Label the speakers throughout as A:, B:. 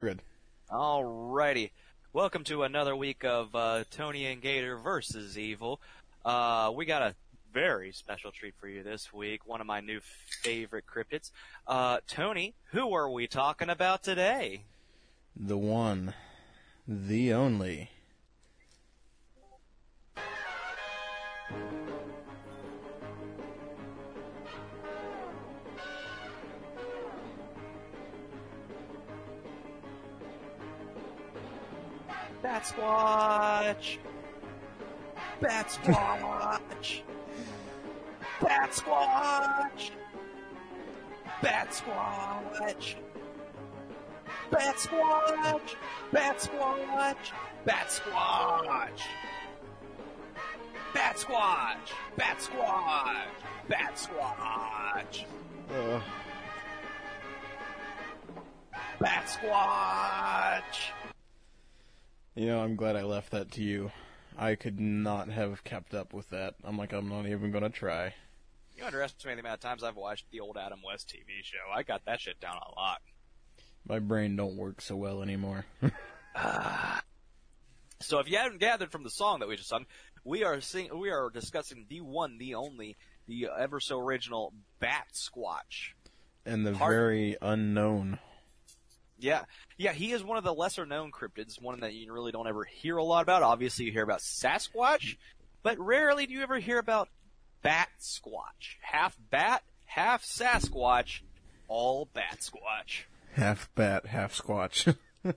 A: Good.
B: Alrighty. Welcome to another week of uh, Tony and Gator versus Evil. Uh, we got a very special treat for you this week. One of my new favorite cryptids. Uh, Tony, who are we talking about today?
A: The one, the only.
B: Bat Squatch! Bat Squatch! Bat Squatch! Bat Squatch! Bat Squatch! Bat Squatch! Bat Squatch! Bat Squatch! Bat Squatch! Bat Squatch!
A: Uh.
B: Bat Squatch!
A: You know, I'm glad I left that to you. I could not have kept up with that. I'm like, I'm not even gonna try.
B: You underestimate the amount of times I've watched the old Adam West TV show. I got that shit down a lot.
A: My brain don't work so well anymore. Ah.
B: So if you haven't gathered from the song that we just sung, we are sing- we are discussing the one, the only, the ever so original Bat Squatch.
A: and the
B: Hard-
A: very unknown.
B: Yeah, yeah, he is one of the lesser known cryptids, one that you really don't ever hear a lot about. Obviously, you hear about Sasquatch, but rarely do you ever hear about Bat Squatch. Half bat, half Sasquatch, all Bat Squatch.
A: Half bat, half squatch.
B: Bat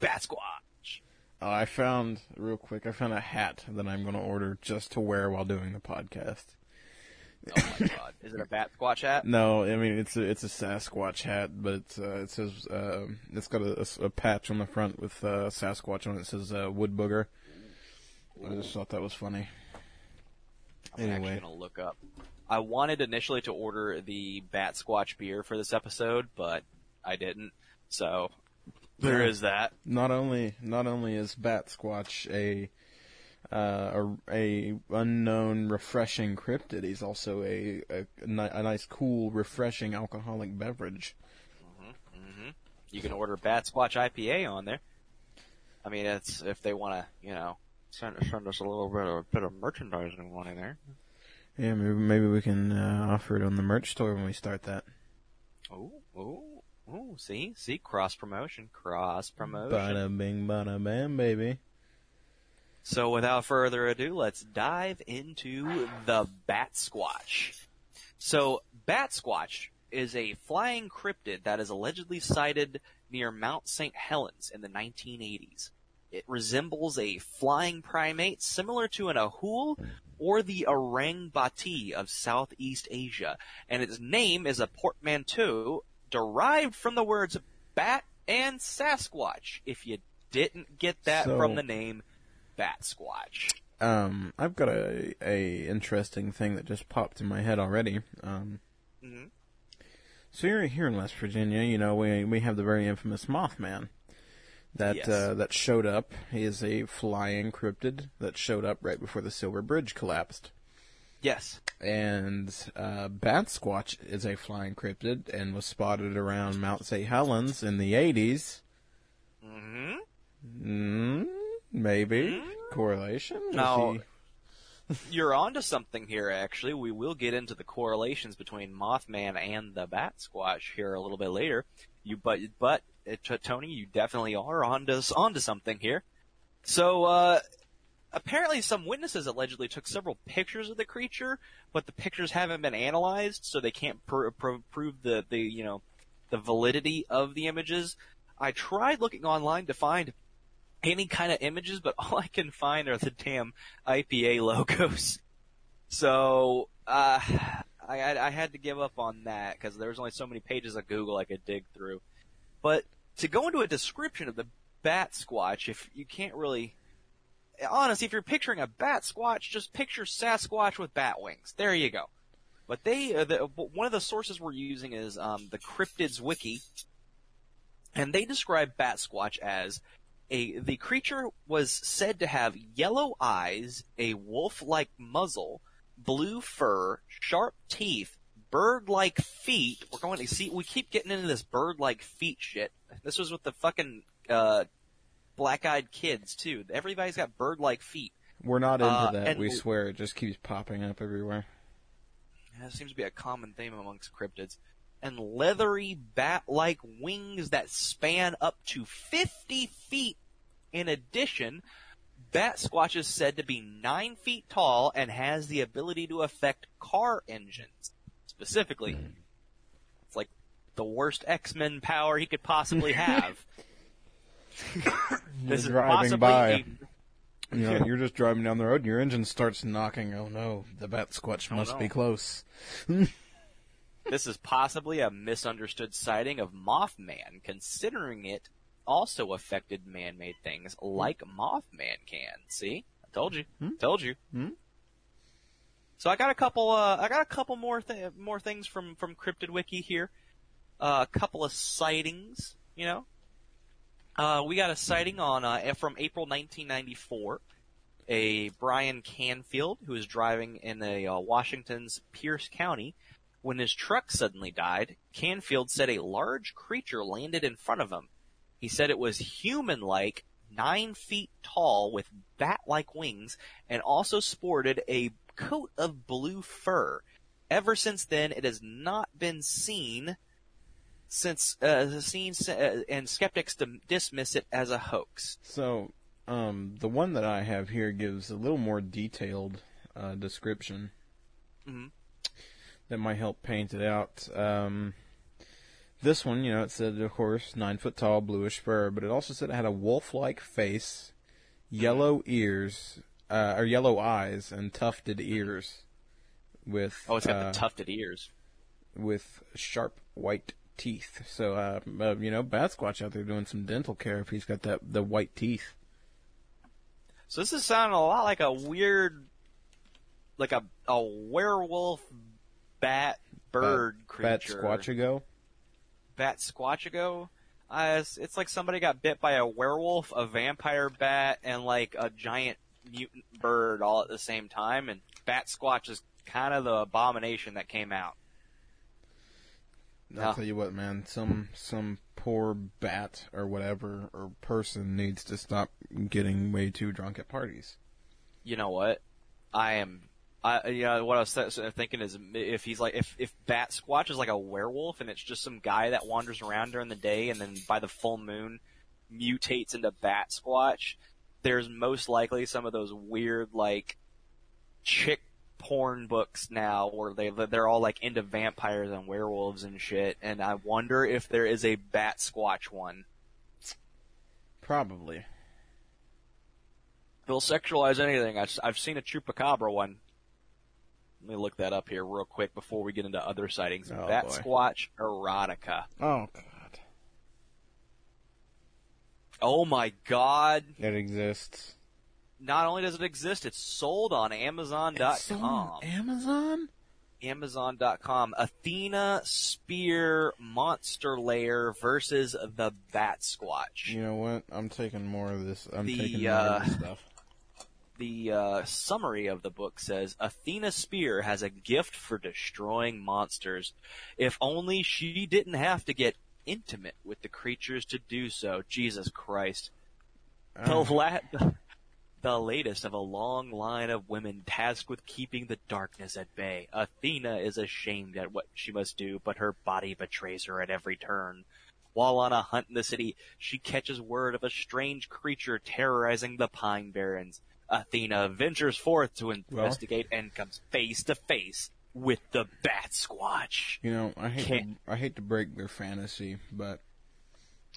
B: Squatch.
A: Uh, I found, real quick, I found a hat that I'm gonna order just to wear while doing the podcast.
B: Oh my god, is it a Bat Squatch hat?
A: No, I mean it's a it's a Sasquatch hat, but it's, uh, it says uh, it's got a patch on the front with uh, Sasquatch on it. It says uh, wood booger. I just thought that was funny.
B: I'm
A: Anyway.
B: actually gonna look up. I wanted initially to order the Bat Squatch beer for this episode, but I didn't. So there
A: Yeah.
B: is that.
A: Not only not only is Bat Squatch a uh, a, a unknown refreshing cryptid, he's also a, a a ni- a nice cool refreshing alcoholic beverage. Mhm. Mhm.
B: You can order Bat Squatch IPA on there. I mean, it's if they want to, you know, send, send us a little bit of bit of merchandising money there.
A: Yeah, maybe maybe we can uh, offer it on the merch store when we start that.
B: Oh, oh, oh! See, see, cross promotion, cross promotion.
A: Bada bing, bada bam, baby.
B: So without further ado, let's dive into the Bat Squatch. So Bat Squatch is a flying cryptid that is allegedly sighted near Mount St. Helens in the 1980s. It resembles a flying primate similar to an ahool or the orang bati of Southeast Asia, and its name is a portmanteau derived from the words bat and Sasquatch. If you didn't get that
A: So-
B: from the name Bat Squatch.
A: Um, I've got a a interesting thing that just popped in my head already. Um,
B: Mhm.
A: so here here in West Virginia, you know, we we have the very infamous Mothman that
B: Yes.
A: uh, that showed up. He is a flying cryptid that showed up right before the Silver Bridge collapsed.
B: Yes.
A: And uh, Bat Squatch is a flying cryptid and was spotted around Mount St. Helens in the 80s.
B: Mm-hmm.
A: Mm, maybe correlation.
B: Now-
A: he-
B: You're onto something here, actually. We will get into the correlations between Mothman and the Bat Squatch here a little bit later. You, but, but, uh, T- Tony, you definitely are onto, onto something here. So, uh, apparently some witnesses allegedly took several pictures of the creature, but the pictures haven't been analyzed, so they can't pr- pr- prove the, the, you know, the validity of the images. I tried looking online to find any kind of images, but all I can find are the damn IPA logos. So, uh, I, I, I had to give up on that because there was only so many pages of Google I could dig through. But to go into a description of the bat squatch, if you can't really, honestly, if you're picturing a bat squatch, just picture Sasquatch with bat wings. There you go. But they, uh, the, one of the sources we're using is um, the Cryptids Wiki, and they describe bat squatch as a the creature was said to have yellow eyes, a wolf-like muzzle, blue fur, sharp teeth, bird-like feet. We're going to see. We keep getting into this bird-like feet shit. This was with the fucking uh, black-eyed kids too. Everybody's got bird-like feet.
A: We're not into
B: Uh,
A: that. We swear. It just keeps popping up everywhere.
B: That seems to be a common theme amongst cryptids. And leathery bat-like wings that span up to 50 feet. In addition, Bat Squatch is said to be 9 feet tall and has the ability to affect car engines. Specifically, hmm. it's like the worst X-Men power he could possibly have.
A: You're
B: is
A: driving by. You know, you're just driving down the road and your engine starts knocking. Oh no, the bat squatch
B: Oh,
A: must be close.
B: This is possibly a misunderstood sighting of Mothman, considering it also affected man-made things like Mothman can. See, I told you, told you.
A: Hmm?
B: So I got a couple. Uh, I got a couple more th- more things from from Cryptid Wiki here. Uh, a couple of sightings, you know. Uh, we got a sighting on uh, from April 1994. A Brian Canfield who was driving in a uh, Washington's Pierce County when his truck suddenly died, Canfield said a large creature landed in front of him. He said it was human-like, nine feet tall with bat-like wings, and also sported a coat of blue fur. Ever since then, it has not been seen since uh, seen, uh, and skeptics dismiss it as a hoax.
A: So, um, the one that I have here gives a little more detailed uh, description
B: Mhm.
A: That might help paint it out. Um, this one, you know, it said, of course, nine foot tall, bluish fur, but it also said it had a wolf-like face, yellow ears, uh, or yellow eyes, and tufted ears. With
B: Oh, it's got
A: uh,
B: the tufted ears.
A: with sharp white teeth. So, uh, uh, you know, Batsquatch out there doing some dental care if he's got that the white teeth.
B: So this is sounding a lot like a weird, like a a werewolf bat bird creature.
A: Bat
B: creature.
A: Squatchago.
B: Bat squatchago. Uh, it's, it's like somebody got bit by a werewolf, a vampire bat, and like a giant mutant bird all at the same time. And Bat Squatch is kind of the abomination that came out.
A: I'll
B: No.
A: tell you what, man. Some some poor bat or whatever or person needs to stop getting way too drunk at parties.
B: You know what? I am. I you know what I was th- thinking is if he's like if if Bat Squatch is like a werewolf and it's just some guy that wanders around during the day and then by the full moon mutates into Bat Squatch, there's most likely some of those weird like chick porn books now where they they're all like into vampires and werewolves and shit and I wonder if there is a Bat Squatch one.
A: Probably.
B: They'll sexualize anything. I've, I've seen a chupacabra one. Let me look that up here real quick before we get into other sightings.
A: Oh,
B: Bat
A: boy.
B: Squatch erotica.
A: Oh God,
B: Oh my god.
A: it exists.
B: Not only does it exist, it's sold on
A: It's on
B: Amazon.com.
A: Amazon.
B: Amazon.com. Athena Spear Monster Lair versus the Bat Squatch.
A: You know what? I'm taking more of this. I'm
B: The,
A: taking more
B: uh,
A: of this stuff.
B: The uh, summary of the book says Athena Spear has a gift for destroying monsters. If only she didn't have to get intimate with the creatures to do so. Jesus Christ. The,
A: Uh,
B: la- the latest of a long line of women tasked with keeping the darkness at bay. Athena is ashamed at what she must do, but her body betrays her at every turn. While on a hunt in the city, she catches word of a strange creature terrorizing the Pine Barrens. Athena ventures forth to investigate and comes face to face with the Bat Squatch.
A: you know, I hate to, I hate to break their fantasy, but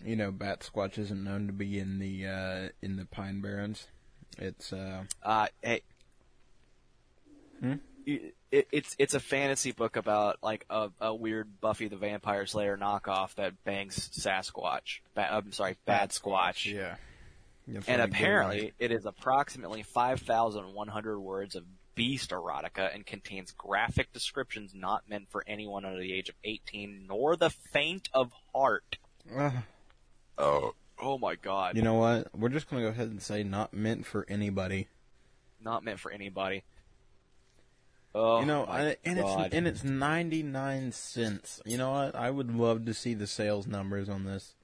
A: you know, Bat Squatch isn't known to be in the uh, in the Pine Barrens. It's uh,
B: Uh, hey.
A: Hmm?
B: It, it, it's it's a fantasy book about like a, a weird Buffy the Vampire Slayer knockoff that bangs Sasquatch. Ba- I'm sorry, Bad Squatch.
A: yeah. That's
B: And
A: what I
B: apparently,
A: right.
B: it is approximately 5,100 words of beast erotica and contains graphic descriptions not meant for anyone under the age of 18, nor the faint of heart.
A: Ugh.
B: Oh, oh my God!
A: You know what? We're just gonna go ahead and say not meant for anybody.
B: not meant for anybody. Oh,
A: you know,
B: my
A: I, and
B: God.
A: it's and it's ninety nine cents. You know what? I would love to see the sales numbers on this.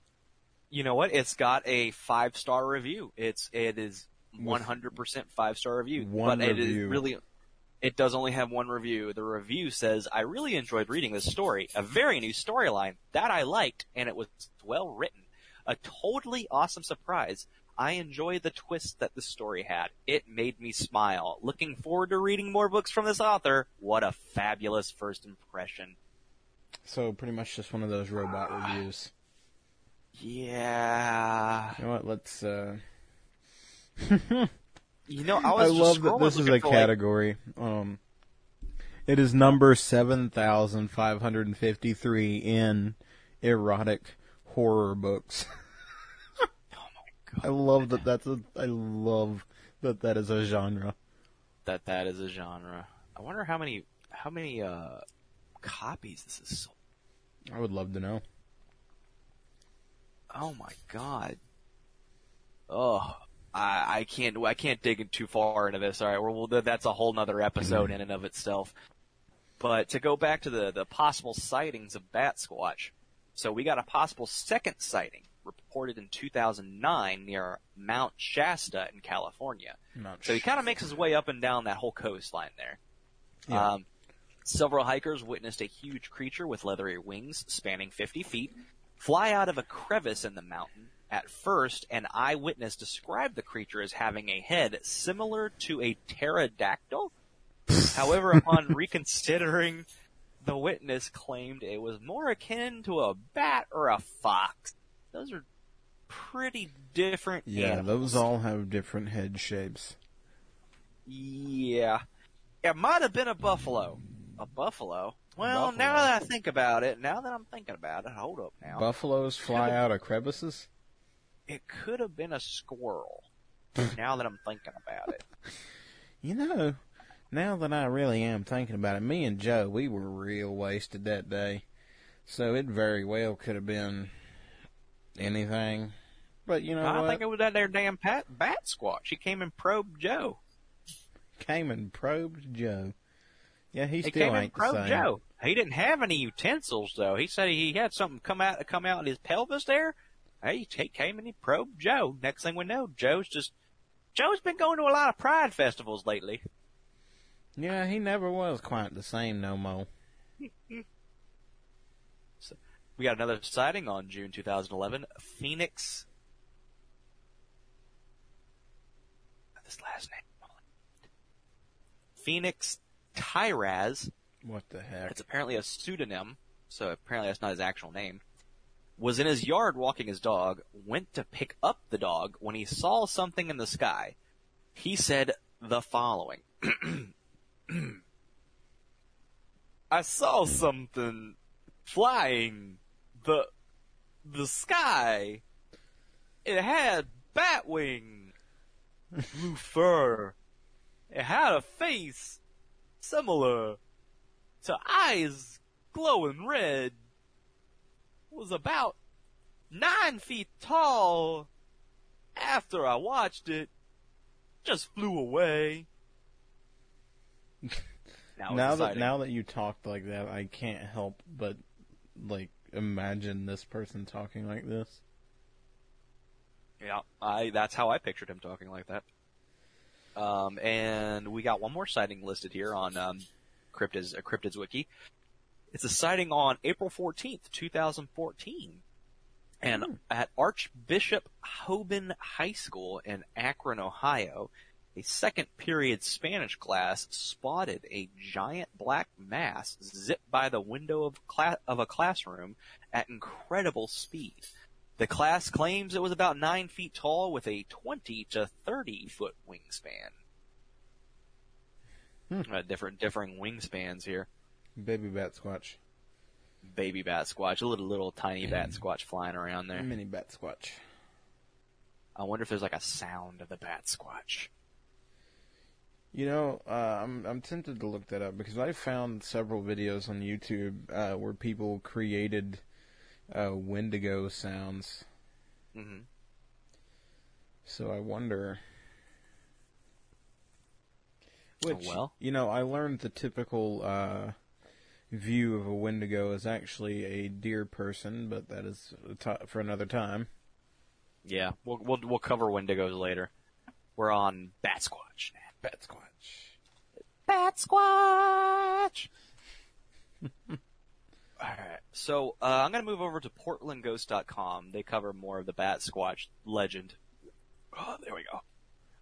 B: You know what? It's got a five star review. It's it is one hundred percent five star review.
A: One
B: but it is really it does only have one review. The review says, I really enjoyed reading this story. A very new storyline that I liked and it was well written. A totally awesome surprise. I enjoy the twist that the story had. It made me smile. Looking forward to reading more books from this author. What a fabulous first impression.
A: So pretty much just one of those robot reviews.
B: Yeah.
A: You know what? Let's. uh
B: You know, I
A: I,
B: was just
A: love that this is a
B: for, like,
A: category. Um, it is number seven thousand five hundred and fifty three in erotic horror books. Oh my god! I love that. That's a. I love that. That is a genre.
B: that that is a genre. I wonder how many how many uh copies this is sold.
A: I would love to know.
B: Oh my god. Oh, I I can't I can't dig in too far into this. All right, well that's a whole nother episode in and of itself. But to go back to the the possible sightings of bat squatch, so we got a possible second sighting reported in 2009 near Mount Shasta in California.
A: Not
B: So he kind of makes his way up and down that whole coastline there.
A: Yeah.
B: Um, several hikers witnessed a huge creature with leathery wings spanning 50 feet fly out of a crevice in the mountain. At first, an eyewitness described the creature as having a head similar to a pterodactyl. However, upon reconsidering, the witness claimed it was more akin to a bat or a fox. Those are pretty different
A: Yeah,
B: animals.
A: those all have different head shapes.
B: Yeah. It might have been a buffalo. A buffalo? Well,
A: Buffalo.
B: now that I think about it, now that I'm thinking about it, hold up now.
A: Buffaloes fly out of crevices.
B: it could have been a squirrel. now that I'm thinking about it.
A: You know, now that I really am thinking about it, me and Joe, we were real wasted that day. So it very well could have been anything. But you know
B: I
A: what?
B: think it was that there damn pat, bat squat. She came and probed Joe.
A: Came and probed Joe. Yeah, he
B: He
A: still
B: came and
A: ain't the same.
B: Joe. He didn't have any utensils though. He said he had something come out come out in his pelvis there. Hey, he came and he probed Joe. Next thing we know, Joe's just Joe's been going to a lot of pride festivals lately.
A: Yeah, he never was quite the same no more.
B: We got another sighting on June 2011. Phoenix. This last name. Phoenix Tyraz.
A: What the heck?
B: It's apparently a pseudonym, so apparently that's not his actual name. Was in his yard walking his dog, went to pick up the dog when he saw something in the sky. He said the following. I saw something flying the the sky. It had bat wing, blue fur. It had a face similar to eyes glowing red. Was about nine feet tall. After I watched it, just flew away. now,
A: now that now that you talked like that, I can't help but like imagine this person talking like this.
B: Yeah, I that's how I pictured him talking like that. Um, and we got one more sighting listed here on um, Cryptids uh, Cryptids Wiki. It's a sighting on April fourteenth, two thousand fourteen, and
A: Hmm.
B: at Archbishop Hoban High School in Akron, Ohio. A second period Spanish class spotted a giant black mass zip by the window of, cla- of a classroom at incredible speed. The class claims it was about 9 feet tall with a 20 to 30 foot wingspan.
A: Hmm.
B: Uh, different, differing wingspans here.
A: Baby bat squatch,
B: Baby bat squatch, a little, little tiny bat squatch flying around there.
A: mini bat squatch.
B: I wonder if there's like a sound of the bat squatch.
A: You know, uh, I'm I'm tempted to look that up because I found several videos on YouTube uh, where people created uh, Wendigo sounds.
B: hmm
A: So I wonder. Which,
B: well.
A: you know, I learned the typical uh, view of a Wendigo is actually a deer person, but that is to- for another time.
B: Yeah, we'll we'll we'll cover Wendigos later. We're on Bat Squatch.
A: Bat Squatch.
B: Bat Squatch. Alright, so uh, I'm gonna move over to PortlandGhost.com. They cover more of the Bat Squatch legend. Oh, there we go.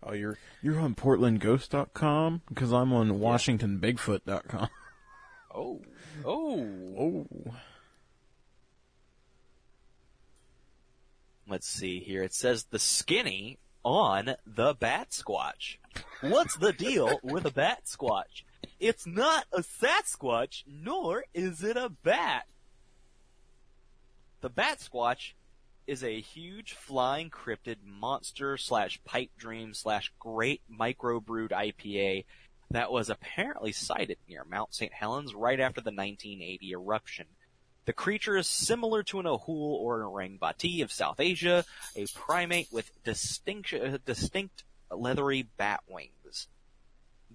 A: Oh, you're you're on PortlandGhost.com because I'm on WashingtonBigfoot.com.
B: Oh, oh.
A: Oh,
B: Let's see here. It says the skinny on the Bat Squatch. What's the deal with a Bat Squatch? It's not a Sasquatch, nor is it a bat. The Bat Squatch is a huge flying cryptid monster slash pipe dream slash great microbrewed IPA that was apparently sighted near Mount St. Helens right after the 1980 eruption. The creature is similar to an ahool or a rangbati of South Asia, a primate with distinct, distinct leathery bat wings.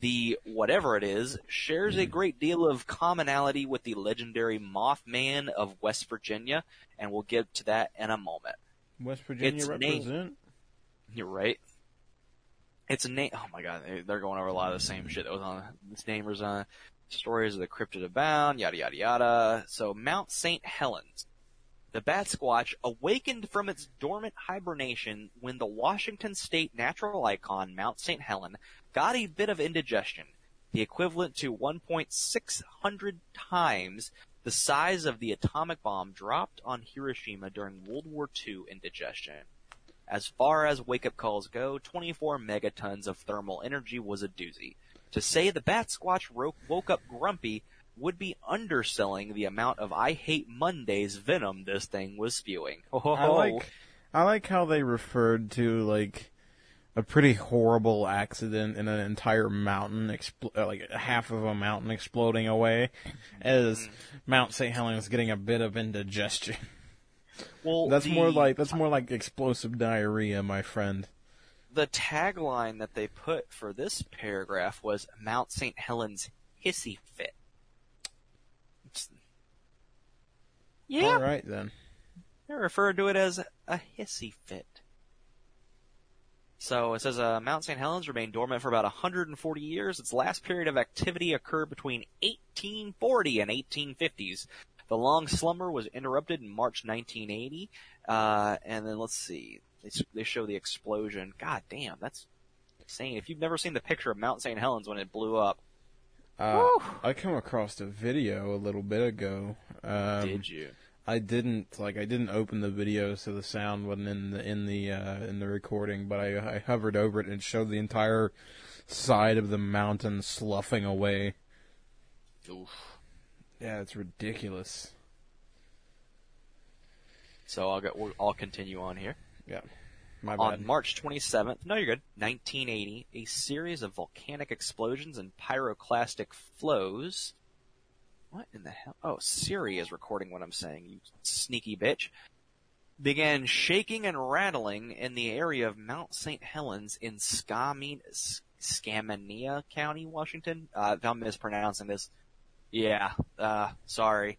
B: The whatever it is shares a mm-hmm. great deal of commonality with the legendary Mothman of West Virginia, and we'll get to that in a moment.
A: West Virginia
B: It's named-
A: represent.
B: You're right. It's a name. Oh my god, they- they're going over a lot of the same shit that was on this name was on stories of the cryptid abound, yada yada yada. So Mount St. Helens, the bat squatch awakened from its dormant hibernation when the Washington State natural icon Mount St. Helen got a bit of indigestion, the equivalent to 1.600 times the size of the atomic bomb dropped on Hiroshima during World War II indigestion. As far as wake-up calls go, 24 megatons of thermal energy was a doozy. To say the bat squatch woke up grumpy would be underselling the amount of I hate Mondays venom this thing was spewing. Oh,
A: I like I like how they referred to like a pretty horrible accident in an entire mountain, expl- uh, like half of a mountain exploding away, as Mount St. Helens getting a bit of indigestion.
B: well,
A: That's
B: the,
A: more like that's more like explosive diarrhea, my friend.
B: the tagline that they put for this paragraph was Mount St. Helens hissy fit. It's- yeah,
A: All right then.
B: They refer to it as a hissy fit. So it says uh, Mount St. Helens remained dormant for about 140 years. Its last period of activity occurred between 1840 and 1850s. The long slumber was interrupted in March 1980. Uh, and then let's see, they, they show the explosion. God damn, that's insane. If you've never seen the picture of Mount St. Helens when it blew up,
A: Uh, I come across a video a little bit ago. Um,
B: did you?
A: I didn't like I didn't open the video so the sound wasn't in the in the uh, in the recording, but I, I hovered over it and it showed the entire side of the mountain sloughing away.
B: Oof.
A: Yeah, it's ridiculous.
B: So I'll go. I'll continue on here.
A: My bad.
B: On March 27th, no, you're good, 1980, a series of volcanic explosions and pyroclastic flows. What in the hell? Oh, Siri is recording what I'm saying, you sneaky bitch. Began shaking and rattling in the area of Mount St. Helens in Scamin- County, Washington. Uh, if I'm mispronouncing this. Yeah, uh, sorry.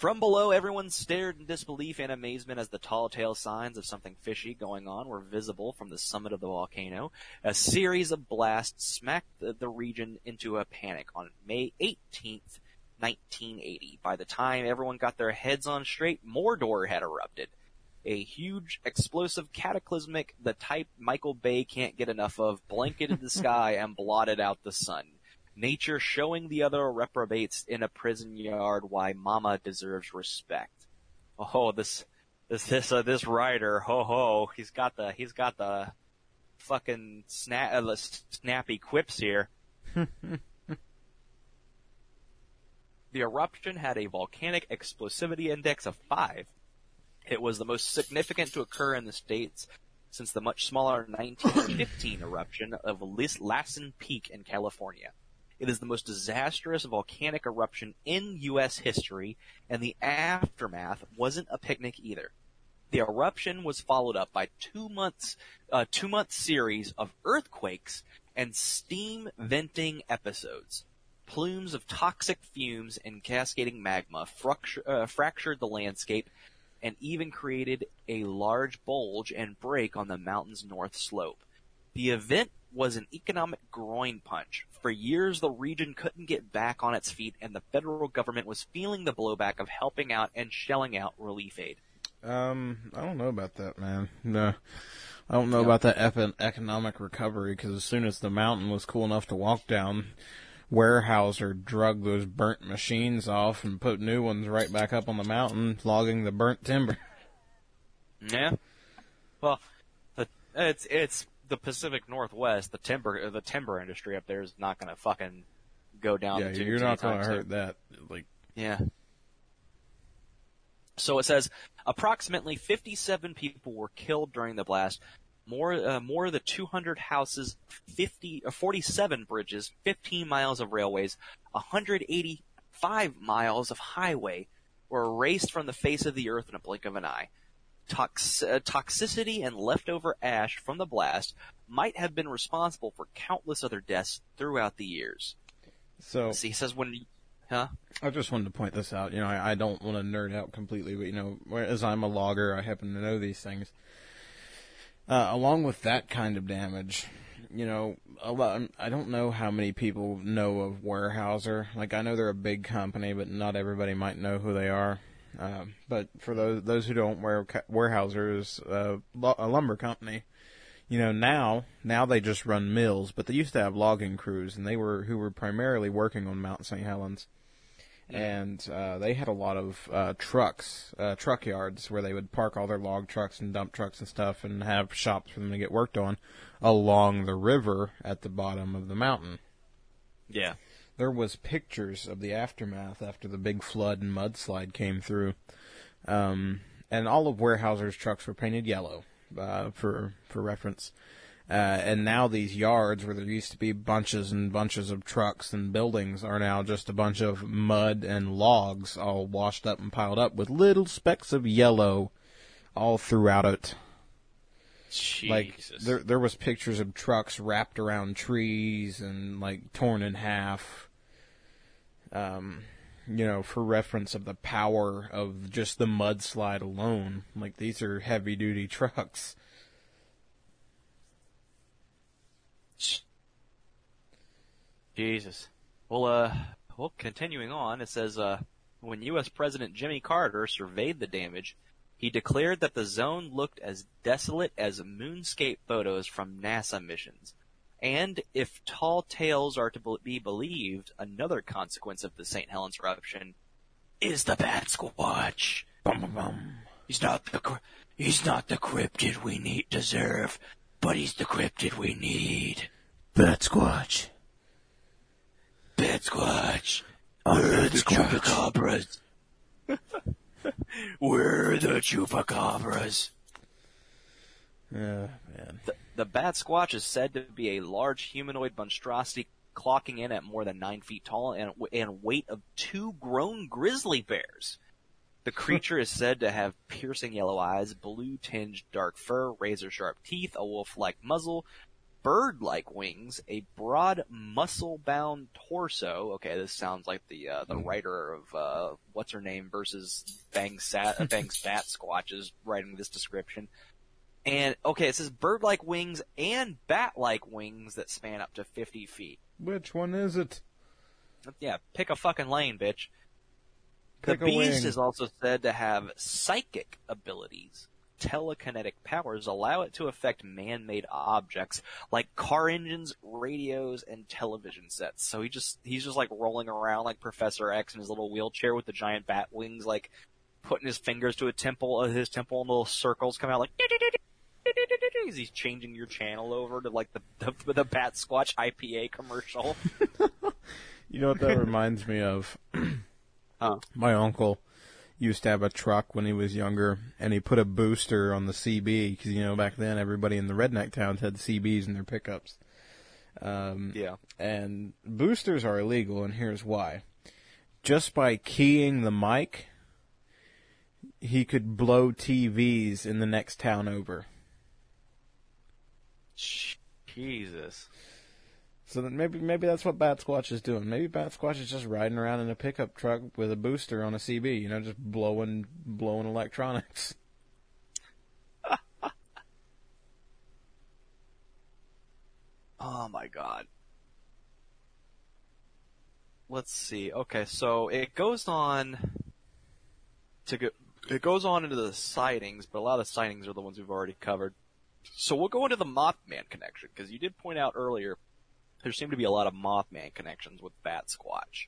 B: From below, everyone stared in disbelief and amazement as the tall tale signs of something fishy going on were visible from the summit of the volcano. A series of blasts smacked the, the region into a panic on May 18th, 1980. By the time everyone got their heads on straight, Mordor had erupted. A huge, explosive, cataclysmic, the type Michael Bay can't get enough of, blanketed the sky and blotted out the sun nature showing the other reprobates in a prison yard why mama deserves respect. Oh, this, this, this, uh, this writer, ho ho, he's got the, he's got the fucking snap, uh, the snappy quips here. the eruption had a volcanic explosivity index of 5. It was the most significant to occur in the States since the much smaller 1915 eruption of Lassen Peak in California. It is the most disastrous volcanic eruption in U.S. history, and the aftermath wasn't a picnic either. The eruption was followed up by two months, uh, two month series of earthquakes and steam venting episodes. Plumes of toxic fumes and cascading magma fructu- uh, fractured the landscape and even created a large bulge and break on the mountain's north slope. The event was an economic groin punch. For years, the region couldn't get back on its feet, and the federal government was feeling the blowback of helping out and shelling out relief aid.
A: Um, I don't know about that, man. No, I don't know about that economic recovery because as soon as the mountain was cool enough to walk down, Weyerhaeuser drug those burnt machines off and put new ones right back up on the mountain, logging the burnt timber.
B: Yeah. Well, it's it's the Pacific Northwest. The timber the timber industry up there is not going to fucking go down.
A: yeah, you're not going to hurt that. Like,
B: Yeah. So it says approximately 57 people were killed during the blast. More, uh, more than 200 houses, 50, uh, 47 bridges, 15 miles of railways, 185 miles of highway were erased from the face of the earth in a blink of an eye. Tox- uh, toxicity and leftover ash from the blast might have been responsible for countless other deaths throughout the years.
A: so
B: See, he says when, huh?
A: I just wanted to point this out. You know, I, I don't want to nerd out completely, but you know, whereas I'm a logger, I happen to know these things. Uh, along with that kind of damage, you know, a lot, I don't know how many people know of Weyerhaeuser. Like, I know they're a big company, but not everybody might know who they are. Um, but for those those who don't, Ware- Weyerhaeuser is uh, a lumber company. You know, now now they just run mills, but they used to have logging crews, and they were who were primarily working on Mount St. Helens and uh, they had a lot of uh, trucks, uh, truck yards where they would park all their log trucks and dump trucks and stuff, and have shops for them to get worked on along the river at the bottom of the mountain.
B: Yeah.
A: There was pictures of the aftermath after the big flood and mudslide came through, um, and all of Weyerhaeuser's trucks were painted yellow uh, for for reference. Uh, and now these yards where there used to be bunches and bunches of trucks and buildings are now just a bunch of mud and logs all washed up and piled up with little specks of yellow all throughout it. Like there there was pictures of trucks wrapped around trees and like torn in half. Um you know, for reference of the power of just the mudslide alone. Like these are heavy duty trucks.
B: Jesus. Well, uh, well, continuing on, it says, uh, when U.S. President Jimmy Carter surveyed the damage, he declared that the zone looked as desolate as moonscape photos from NASA missions. And if tall tales are to be believed, another consequence of the St. Helens eruption is the Bat Squatch.
A: Bum, bum, bum.
B: He's not the he's not the cryptid we need deserve, but he's the cryptid we need.
A: Bat Squatch.
B: Bat Squatch. We're the chupacabras. We're the chupacabras.
A: Yeah, man.
B: The, the Bat Squatch is said to be a large humanoid monstrosity clocking in at more than nine feet tall and, and weight of two grown grizzly bears. The creature is said to have piercing yellow eyes, blue tinged dark fur, razor sharp teeth, a wolf like muzzle, bird like wings, a broad muscle bound torso. Okay, this sounds like the uh, the writer of uh, what's her name versus Bang Sat uh, Bang Bat Squatch is writing this description. And okay, it says bird like wings and bat like wings that span up to fifty feet.
A: Which one is it?
B: Yeah, pick a fucking lane, bitch. The
A: Pick a
B: beast is also said to have psychic abilities. Telekinetic powers allow it to affect man-made objects like car engines, radios, and television sets. So he just he's just like rolling around like Professor X in his little wheelchair with the giant bat wings, like putting his fingers to a temple, uh, his temple, and little circles come out like. He's changing your channel over to like the the, the Bat Squatch IPA commercial.
A: You know what that reminds me of?
B: Huh.
A: My uncle used to have a truck when he was younger, and he put a booster on the CB because you know back then everybody in the redneck towns had CBs in their pickups. Um,
B: Yeah.
A: and boosters are illegal, and here's why: just by keying the mic, he could blow TVs in the next town over.
B: Jesus.
A: So then maybe maybe that's what Bat Squatch is doing. Maybe Bat Squatch is just riding around in a pickup truck with a booster on a CB, you know, just blowing blowing electronics.
B: Oh my god. Let's see. Okay, so it goes on to go. It goes on into the sightings, but a lot of sightings are the ones we've already covered. So we'll go into the Mothman connection because you did point out earlier there seem to be a lot of Mothman connections with Bat Squatch.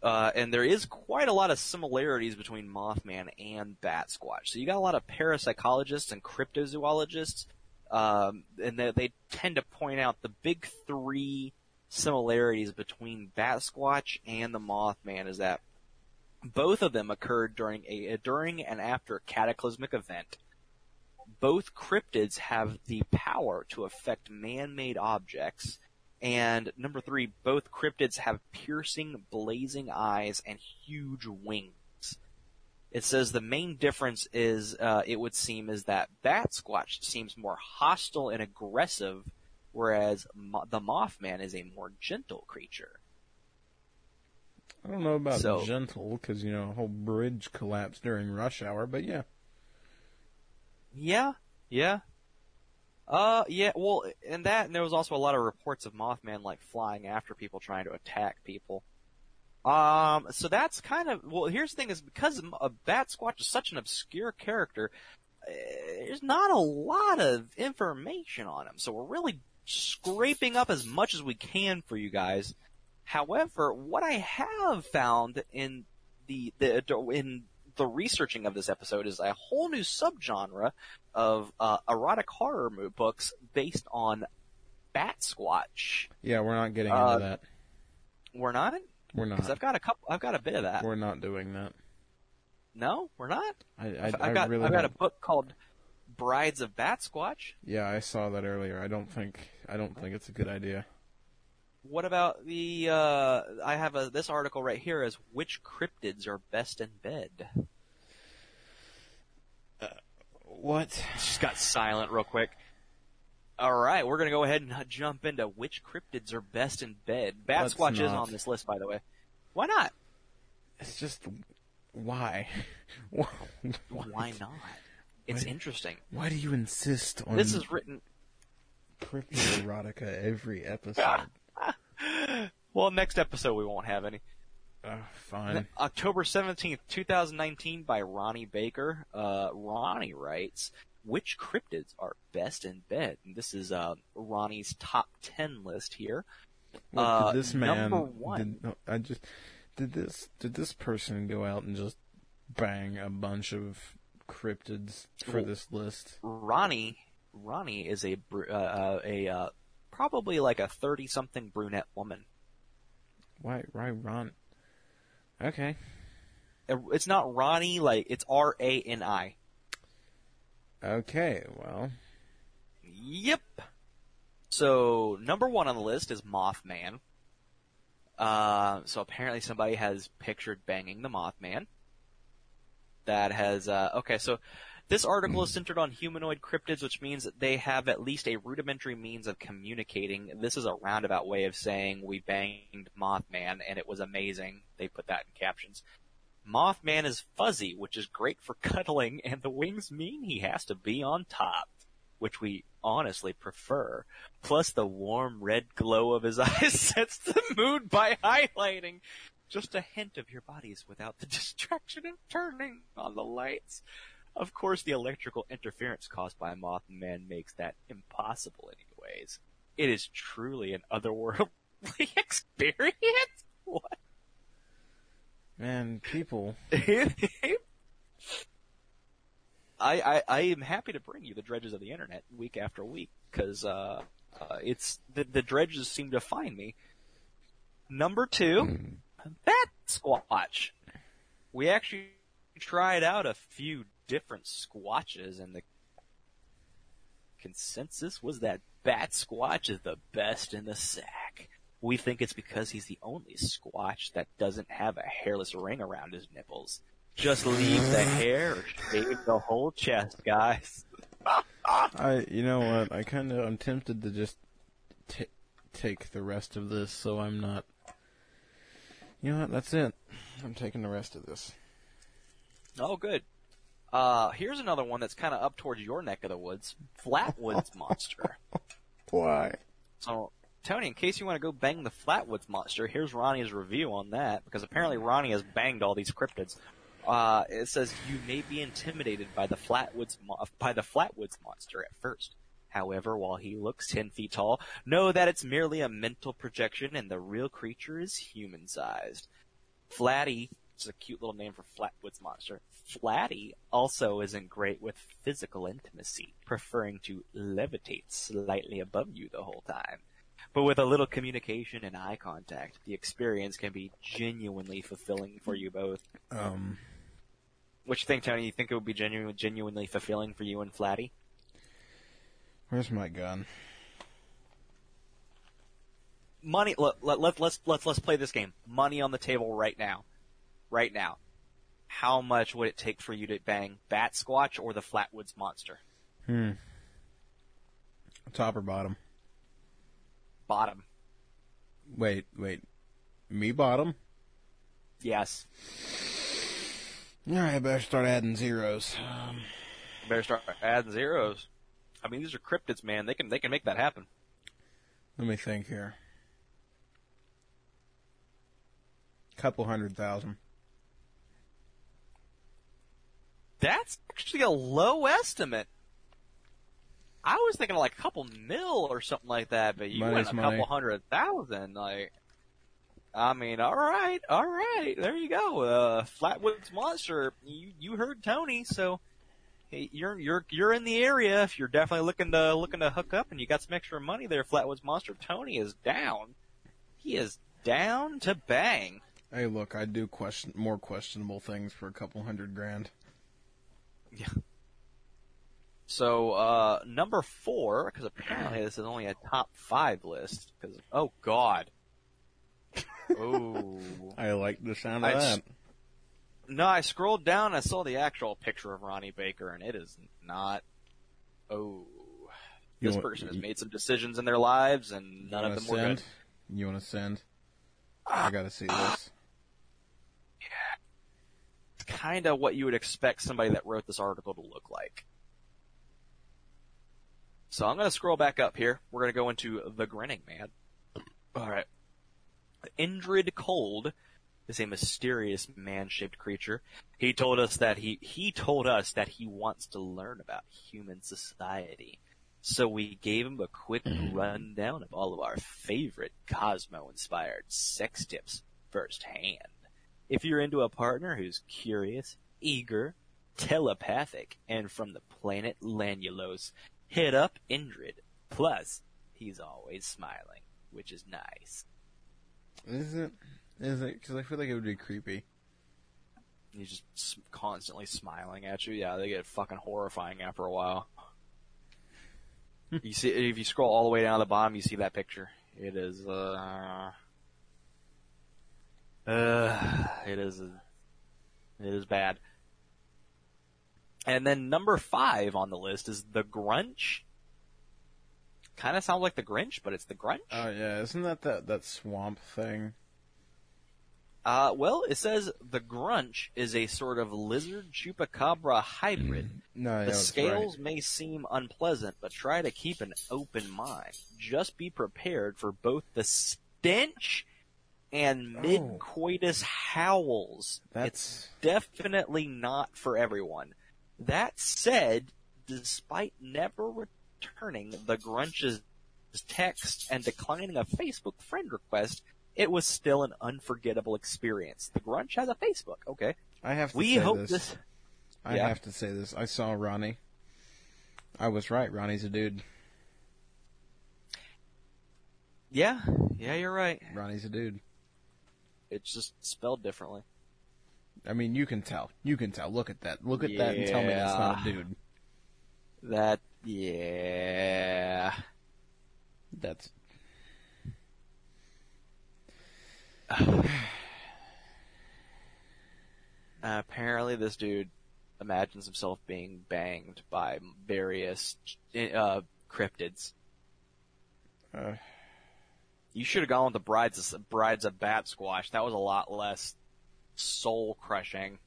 B: Uh, and there is quite a lot of similarities between Mothman and Bat Squatch. So you got a lot of parapsychologists and cryptozoologists, um, and they, they tend to point out the big three similarities between Bat Squatch and the Mothman is that both of them occurred during a during and after a cataclysmic event. Both cryptids have the power to affect man-made objects, and number three, both cryptids have piercing, blazing eyes and huge wings. It says the main difference is, uh, it would seem, is that Bat Squatch seems more hostile and aggressive, whereas Mo- the Mothman is a more gentle creature.
A: I don't know about
B: So-
A: gentle because you know a whole bridge collapsed during rush hour, but yeah.
B: Yeah, yeah. Uh, yeah, well, and that, and there was also a lot of reports of Mothman, like, flying after people trying to attack people. Um, so that's kind of, well, here's the thing is, because a Bat Squatch is such an obscure character, uh, there's not a lot of information on him, so we're really scraping up as much as we can for you guys. However, what I have found in the, the in the researching of this episode is a whole new subgenre of uh, erotic horror mo- books based on Bat Squatch.
A: Yeah, we're not getting
B: Uh,
A: into that.
B: We're not,
A: We're not. because.
B: I've got a couple. I've got a bit of that.
A: We're not doing that.
B: No, we're not.
A: I, I,
B: I've,
A: I
B: got
A: really
B: I've got a book called Brides of Bat Squatch.
A: Yeah, I saw that earlier. I don't think I don't think it's a good idea.
B: What about the? Uh, I have a, this article right here is which cryptids are best in bed.
A: What?
B: Just got silent real quick. All right, we're gonna go ahead and jump into which cryptids are best in bed. Bat
A: Let's
B: Squatch is on this list, by the way. Why not?
A: It's just why? Why
B: Why not? It's
A: Why-
B: interesting.
A: Why do you insist on
B: This is written.
A: crypto erotica every episode?
B: Well, next episode we won't have any.
A: Uh, fine.
B: October 17th, 2019 by Ronnie Baker. Uh, Ronnie writes, which cryptids are best in bed? And this is, uh, Ronnie's top 10 list here. Uh,
A: this man?
B: number one.
A: Did, no, I just did this. Did this person go out and just bang a bunch of cryptids for
B: Well-
A: this list?
B: Ronnie, Ronnie is a, uh, uh, a, uh, probably like a 30 something brunette woman.
A: Why? Why Ron? Okay.
B: Uh, It's not Ronnie, like, it's R-A-N-I.
A: Okay. Well,
B: Yep. So number one on the list is Mothman. Uh, so apparently somebody has pictured banging the Mothman. That has uh, okay. So this article is hmm. centered on humanoid cryptids, which means that they have at least a rudimentary means of communicating. This is a roundabout way of saying we banged Mothman and it was amazing. They put that in captions. Mothman is fuzzy, which is great for cuddling, and the wings mean he has to be on top which we honestly prefer. Plus the warm red glow of his eyes sets the mood by highlighting just a hint of your bodies without the distraction of turning on the lights. Of course, the electrical interference caused by a Mothman makes that impossible anyways. It is truly an otherworldly experience. What?
A: man, people.
B: I, I, I am happy to bring you the dredges of the internet week after week because uh, uh, it's the, the dredges seem to find me. Number two, Bat Squatch. We actually tried out a few different squatches, and the consensus was that Bat Squatch is the best in the sack. We think it's because he's the only Squatch that doesn't have a hairless ring around his nipples. Just leave the hair or shave the whole chest, guys.
A: I, you know what? I kind of, I'm tempted to just t- take the rest of this, so I'm not. You know what? That's it. I'm taking the rest of this.
B: Oh, good. Uh, here's another one that's kind of up towards your neck of the woods. Flatwoods Monster.
A: Why?
B: So, Tony, in case you want to go bang the Flatwoods Monster, here's Ronnie's review on that, because apparently Ronnie has banged all these cryptids. Uh, it says you may be intimidated by the Flatwoods mo- by the Flatwoods Monster at first. However, while he looks 10 feet tall, know that it's merely a mental projection and the real creature is human-sized. Flatty, it's a cute little name for Flatwoods Monster. Flatty also isn't great with physical intimacy, preferring to levitate slightly above you the whole time. But with a little communication and eye contact, the experience can be genuinely fulfilling for you both.
A: Um,
B: What you think, Tony? You think it would be genuine, genuinely fulfilling for you and Flatty?
A: where's my gun?
B: Money. Let, let, let, let's let's let's play this game. Money on the table right now, right now. How much would it take for you to bang Bat Squatch or the Flatwoods Monster?
A: Hmm. Top or bottom?
B: Bottom.
A: Wait, wait. Me bottom?
B: Yes.
A: Alright, I better start adding zeros. Um,
B: Better start adding zeros. I mean, these are cryptids, man. They can they can make that happen.
A: let me think here. Couple hundred thousand.
B: That's actually a low estimate. I was thinking like a couple mil or something like that, but you
A: Money's
B: went a
A: money.
B: couple hundred thousand. Like, I mean, all right, all right, there you go. Uh, Flatwoods Monster. You you heard Tony, so hey, you're you're you're in the area. If you're definitely looking to looking to hook up and you got some extra money there, Flatwoods Monster. Tony is down. He is down to bang.
A: Hey, look, I do question more questionable things for a couple hundred grand.
B: So uh, number four, because apparently this is only a top five list. Because oh god, oh
A: I like the sound
B: I
A: of
B: s-
A: that.
B: no! I scrolled down, I saw the actual picture of Ronnie Baker, and it is not. Oh,
A: You
B: this
A: want-
B: person has
A: you-
B: made some decisions in their lives, and none of them
A: wanna
B: were good.
A: You want to send? I gotta see this.
B: Kind of what you would expect somebody that wrote this article to look like. So I'm going to scroll back up here. We're going to go into the Grinning Man. All right. Indrid Cold is a mysterious man-shaped creature. He told us that he he told us that he wants to learn about human society. So we gave him a quick mm-hmm. rundown of all of our favorite Cosmo-inspired sex tips firsthand. If you're into a partner who's curious, eager, telepathic, and from the planet Lanulos, hit up Indrid. Plus, he's always smiling, which is nice.
A: Is it? Is it? Because I feel like it would be creepy.
B: He's just constantly smiling at you. Yeah, they get fucking horrifying after a while. you see, if you scroll all the way down to the bottom, you see that picture. It is, uh, uh, it is, it is bad. And then number five on the list is the Grunch. Kind of sounds like the Grinch, but it's the Grunch.
A: Oh yeah, isn't that that that swamp thing?
B: Uh, well, it says the Grunch is a sort of lizard chupacabra hybrid.
A: No, yeah,
B: The scales
A: right.
B: may seem unpleasant, but try to keep an open mind. Just be prepared for both the stench and
A: Oh.
B: mid-coitus howls.
A: That's
B: It's definitely not for everyone. That said, despite never returning the Grunch's text and declining a Facebook friend request, it was still an unforgettable experience. The Grunch has a Facebook, okay.
A: I have to
B: We
A: say
B: hope
A: this.
B: this
A: I
B: Yeah.
A: have to say this. I saw Ronnie. I was right. Ronnie's a dude.
B: Yeah, yeah, you're right.
A: Ronnie's a dude.
B: It's just spelled differently.
A: I mean, you can tell. You can tell. Look at that. Look at that and tell me that's not a dude.
B: That, yeah.
A: That's
B: apparently, this dude imagines himself being banged by various uh, cryptids.
A: uh,
B: You should have gone with the brides of, brides of Bat Squatch. That was a lot less soul crushing.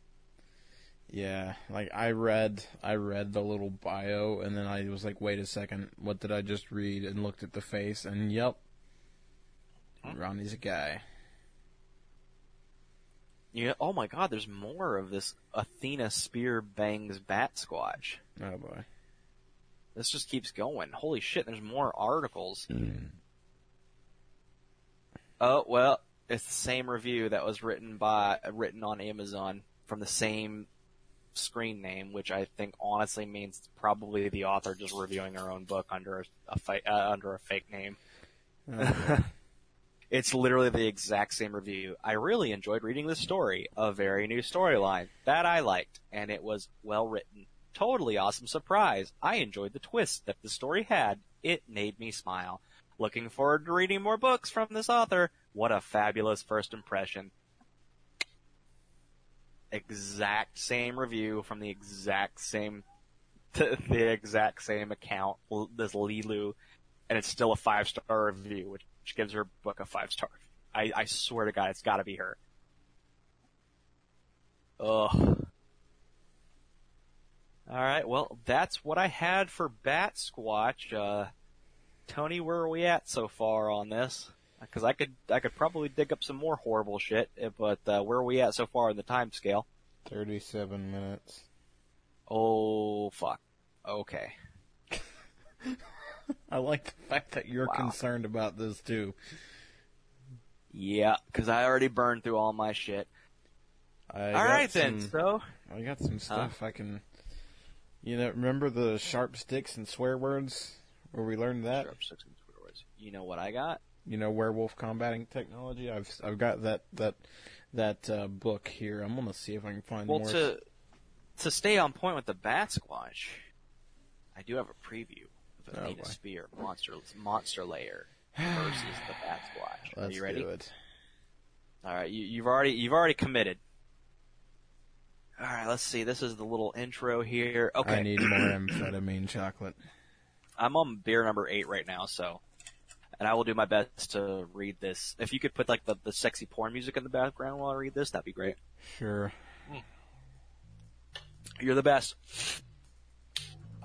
A: Yeah, like I read, I read the little bio, and then I was like, "Wait a second, what did I just read?" And looked at the face, and yep, Ronnie's a guy.
B: Yeah. Oh my God, there's more of this Athena Spear Bangs Bat Squatch.
A: Oh boy.
B: This just keeps going. Holy shit, there's more articles. Mm. Oh, well, it's the same review that was written by, written on Amazon from the same screen name, which I think honestly means probably the author just reviewing her own book under a, fi- uh, under a fake name.
A: Okay.
B: It's literally the exact same review. I really enjoyed reading this story, a very new storyline that I liked, and it was well written. Totally awesome surprise. I enjoyed the twist that the story had. It made me smile. Looking forward to reading more books from this author. What a fabulous first impression. Exact same review from the exact same, the exact same account, this Lilu, and it's still a five star review, which, gives her book a five star. I, I swear to God, it's gotta be her. Ugh. Alright, well, that's what I had for Bat Squatch. Uh, Tony, where are we at so far on this? Because I could, I could probably dig up some more horrible shit, eh, but uh, where are we at so far in the time scale?
A: Thirty-seven minutes.
B: Oh, fuck. Okay.
A: I like the fact that you're
B: Wow.
A: concerned about this too.
B: Yeah, because I already burned through all my shit.
A: I
B: All
A: got
B: right then. So
A: I got some stuff I can. You know, remember the sharp sticks and swear words where we learned that?
B: Six and Twitter. You know what I got?
A: You know, werewolf combating technology. I've I've got that that that uh, book here. I'm gonna see if I can find
B: Well,
A: more.
B: to to stay on point with the Bat Squatch, I do have a preview of
A: Oh,
B: Athena. Spear Monster Monster Layer versus the Bat Squatch. Are
A: Let's
B: you ready?
A: do it.
B: All right, you, you've already you've already committed. All right, let's see. This is the little intro here. Okay,
A: I need more amphetamine chocolate.
B: I'm on beer number eight right now, so, and I will do my best to read this. If you could put like the, the sexy porn music in the background while I read this, that'd be great.
A: Sure. Hmm.
B: You're the best.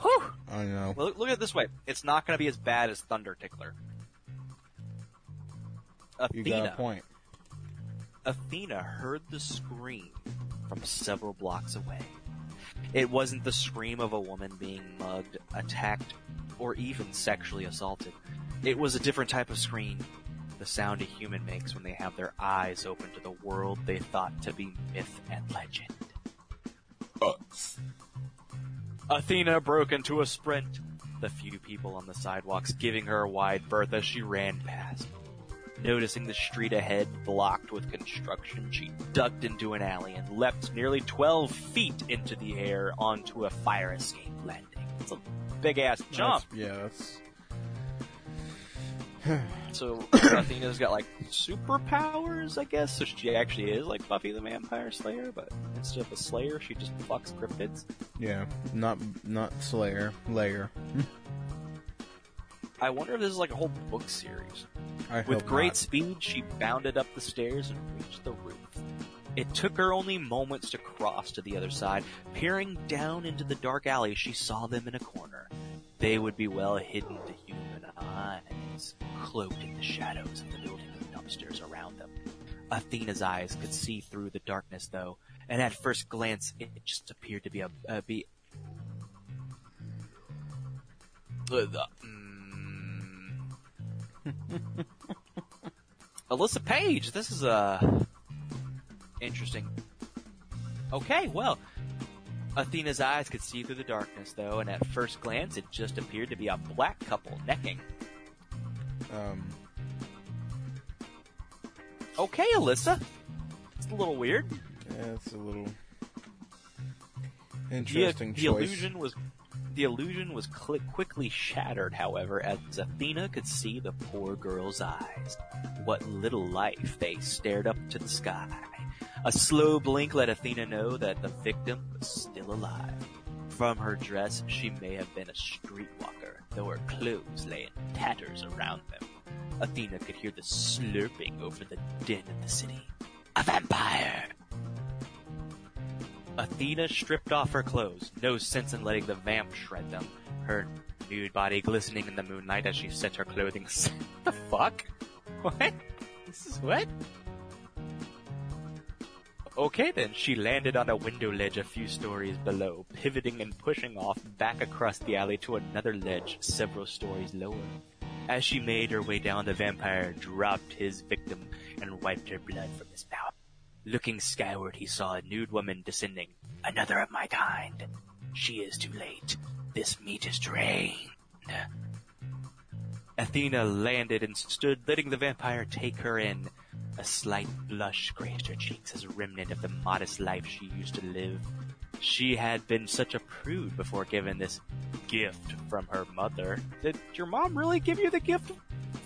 B: Whew.
A: I know.
B: Well, look, look at it this way. It's not going to be as bad as Thunder Tickler.
A: You
B: Athena,
A: got a point.
B: Athena heard the scream from several blocks away. It wasn't the scream of a woman being mugged, attacked, or even sexually assaulted. It was a different type of scream. The sound a human makes when they have their eyes open to the world they thought to be myth and legend. Athena broke into a sprint, the few people on the sidewalks giving her a wide berth as she ran past. Noticing the street ahead blocked with construction, she ducked into an alley and leapt nearly 12 feet into the air onto a fire escape landing. It's a big ass jump.
A: That's- yeah, that's.
B: So Athena's got like superpowers, I guess. So she actually is like Buffy the Vampire Slayer, but instead of a Slayer, she just fucks cryptids.
A: Yeah, not not Slayer, Layer.
B: I wonder if this is like a whole book series.
A: I
B: With great
A: not.
B: speed, she bounded up the stairs and reached the roof. It took her only moments to cross to the other side. Peering down into the dark alley, she saw them in a corner. They would be well hidden to human eyes, cloaked in the shadows of the building and dumpsters around them. Athena's eyes could see through the darkness, though, and at first glance, it just appeared to be a uh, be. Uh, the- mm. Alyssa Page, this is uh interesting. Okay, well, Athena's eyes could see through the darkness, though, and at first glance, it just appeared to be a black couple necking.
A: Um,
B: Okay, Alyssa, it's a little weird.
A: yeah, it's a little
B: The,
A: interesting
B: the
A: choice.
B: illusion was the illusion was cli quickly shattered, however, as Athena could see the poor girl's eyes. What little life they stared up to the sky. A slow blink let Athena know that the victim was still alive. From her dress, she may have been a streetwalker, though her clothes lay in tatters around them. Athena could hear the slurping over the din of the city. A vampire! Athena stripped off her clothes, no sense in letting the vamp shred them. Her nude body glistening in the moonlight as she set her clothing. aside. the fuck? What? This is what? Okay then, she landed on a window ledge a few stories below, pivoting and pushing off back across the alley to another ledge several stories lower. As she made her way down, the vampire dropped his victim and wiped her blood from his mouth. Looking skyward, he saw a nude woman descending. Another of my kind. She is too late. This meat is drained. Athena landed and stood, letting the vampire take her in. A slight blush graced her cheeks as a remnant of the modest life she used to live. She had been such a prude before given this gift from her mother. Did your mom really give you the gift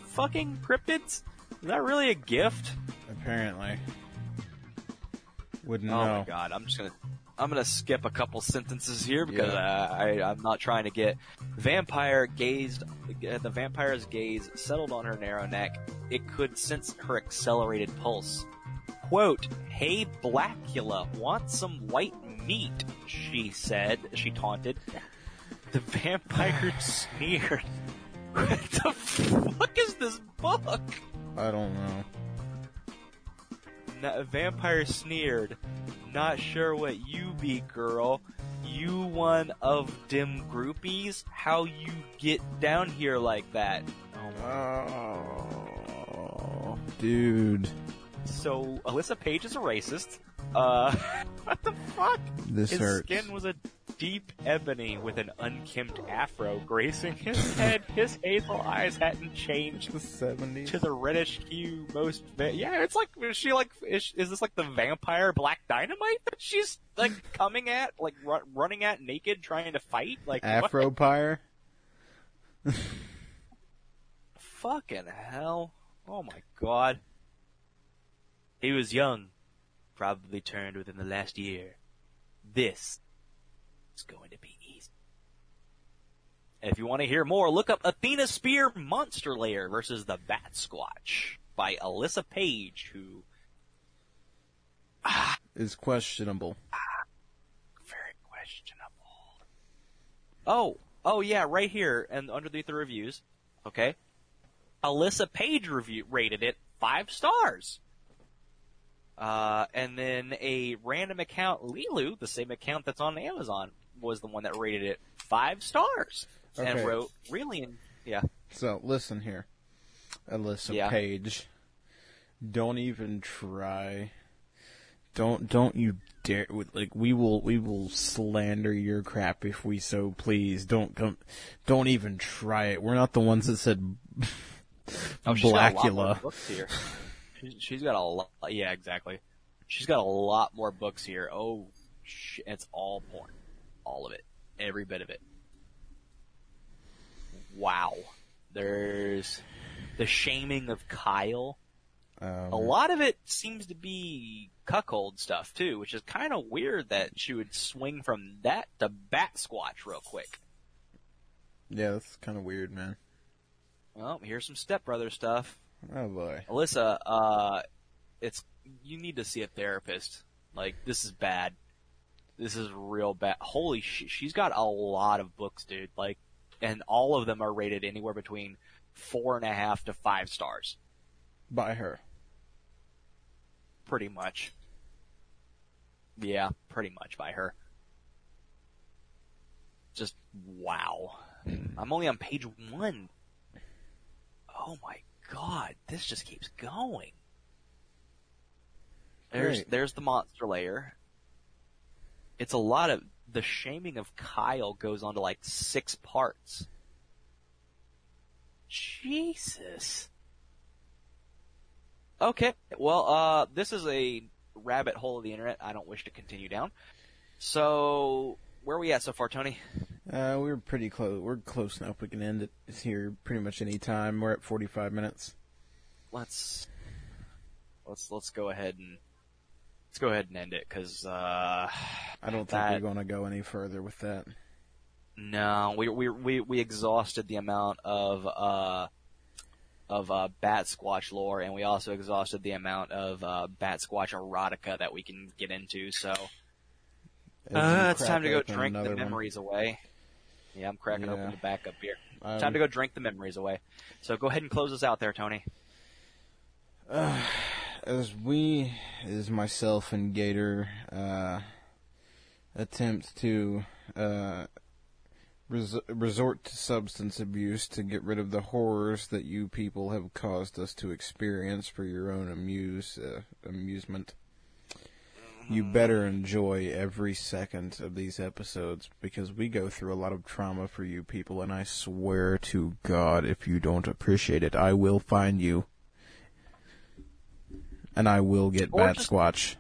B: fucking cryptids? Is that really a gift?
A: Apparently. Wouldn't
B: Oh
A: know.
B: my god, I'm just gonna I'm gonna skip a couple sentences here because
A: Yeah.
B: uh, I I'm not trying to get vampire gazed uh, the vampire's gaze settled on her narrow neck. It could sense her accelerated pulse. Quote, "Hey Blackula, want some white meat?" she said. She taunted. The vampire sneered. What the fuck is this book?
A: I don't know.
B: Na- vampire sneered. Not sure what you be, girl. You one of dim groupies? How you get down here like that? Oh.
A: Oh, dude.
B: So Alyssa Page is a racist. Uh, what the fuck?
A: This
B: His
A: hurts.
B: skin was a deep ebony with an unkempt afro gracing his head. His hazel eyes hadn't changed
A: the 70s.
B: to the reddish hue most va- yeah it's like is she like is, is this like the vampire black dynamite that she's like coming at like ru- running at naked trying to fight like?
A: Afro Pyre?
B: fucking hell oh my god he was young probably turned within the last year this is going to be easy if you want to hear more, look up Athena Spear Monster Layer versus the Bat Squatch by Alyssa Page, who
A: Is questionable.
B: very questionable. Oh, oh yeah, right here and underneath the reviews. Okay, Alyssa Page review rated it five stars. Uh, and then a random account, Lilu, the same account that's on Amazon, was the one that rated it five stars and wrote really, yeah.
A: So listen here, Alyssa
B: Yeah.
A: Page. Don't even try. Don't don't you dare! Like we will we will slander your crap if we so please. Don't come. Don't even try it. We're not the ones that said
B: Oh, she's a lot more
A: Blackula.
B: books here. She's, she's got a lot. Yeah, exactly. She's got a lot more books here. Oh, sh- it's all porn, all of it, every bit of it. Wow. There's the shaming of Kyle.
A: Um,
B: A lot of it seems to be cuckold stuff too, which is kind of weird that she would swing from that to Bat Squatch real quick.
A: Yeah, that's kind of weird, man.
B: Well, here's some stepbrother stuff.
A: Oh boy.
B: Alyssa, uh, it's you need to see a therapist. Like this is bad. This is real bad. Holy shit, she's got a lot of books, dude. Like, and all of them are rated anywhere between four and a half to five stars,
A: By her.
B: pretty much. Yeah, pretty much by her. Just wow. Hmm. I'm only on page one. Oh my god, this just keeps going. There's
A: Great.
B: there's the monster layer. It's a lot of the shaming of Kyle goes on to like six parts. Jesus. Okay, well, uh, this is a rabbit hole of the internet I don't wish to continue down. So, where are we at so far, Tony?
A: Uh, we're pretty close. We're close enough. We can end it here pretty much any time. We're at 45 minutes.
B: Let's let's let's go ahead and let's go ahead and end it because uh,
A: I don't think
B: That-
A: we're going to go any further with that.
B: no, we we we we exhausted the amount of uh of uh, Bat Squatch lore, and we also exhausted the amount of uh, Bat Squatch erotica that we can get into. So uh, it's time to go drink the
A: another one.
B: memories away. Yeah, I'm cracking
A: Yeah.
B: open the backup beer.
A: Um,
B: Time to go drink the memories away. So go ahead and close us out there, Tony.
A: as we, as myself and Gator, uh, attempt to uh, res- resort to substance abuse to get rid of the horrors that you people have caused us to experience for your own amuse uh, amusement. You better enjoy every second of these episodes because we go through a lot of trauma for you people, and I swear to God, if you don't appreciate it, I will find you. And I will get
B: Or
A: Bat
B: just-
A: Squatch.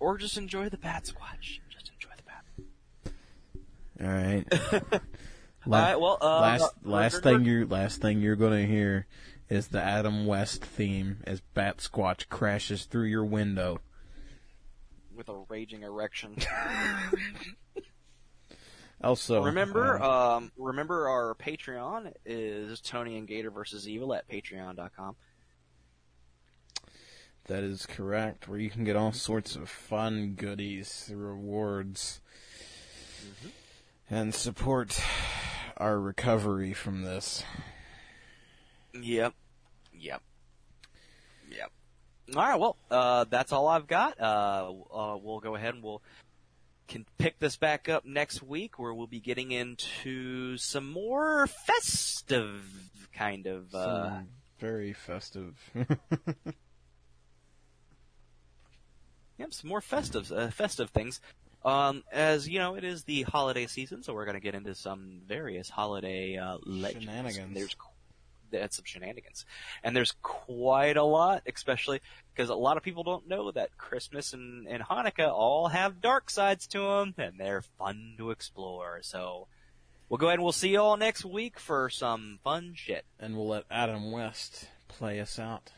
B: Or just enjoy the Bat Squatch. Just enjoy the Bat.
A: Alright.
B: All right. Well, uh,
A: last
B: uh,
A: last thing you're last thing you're gonna hear is the Adam West theme as Bat Squatch crashes through your window.
B: with a raging erection.
A: Also,
B: remember,
A: uh,
B: um, remember our Patreon is Tony and Gator versus Evil at Patreon.com.
A: that is correct. Where you can get all sorts of fun goodies, rewards, and support our recovery from this.
B: Yep. Yep. Yep. All right. Well, uh, that's all I've got. Uh, uh, we'll go ahead and we'll can pick this back up next week, where we'll be getting into some more festive kind of. Uh,
A: very festive.
B: Yep, some more festive, uh, festive things. Um, as you know, it is the holiday season, so we're going to get into some various holiday uh, legends.
A: Shenanigans.
B: And There's that's some shenanigans, and there's quite a lot, especially because a lot of people don't know that Christmas and, and Hanukkah all have dark sides to them, and they're fun to explore. So we'll go ahead and we'll see you all next week for some fun shit.
A: and we'll let Adam West play us out.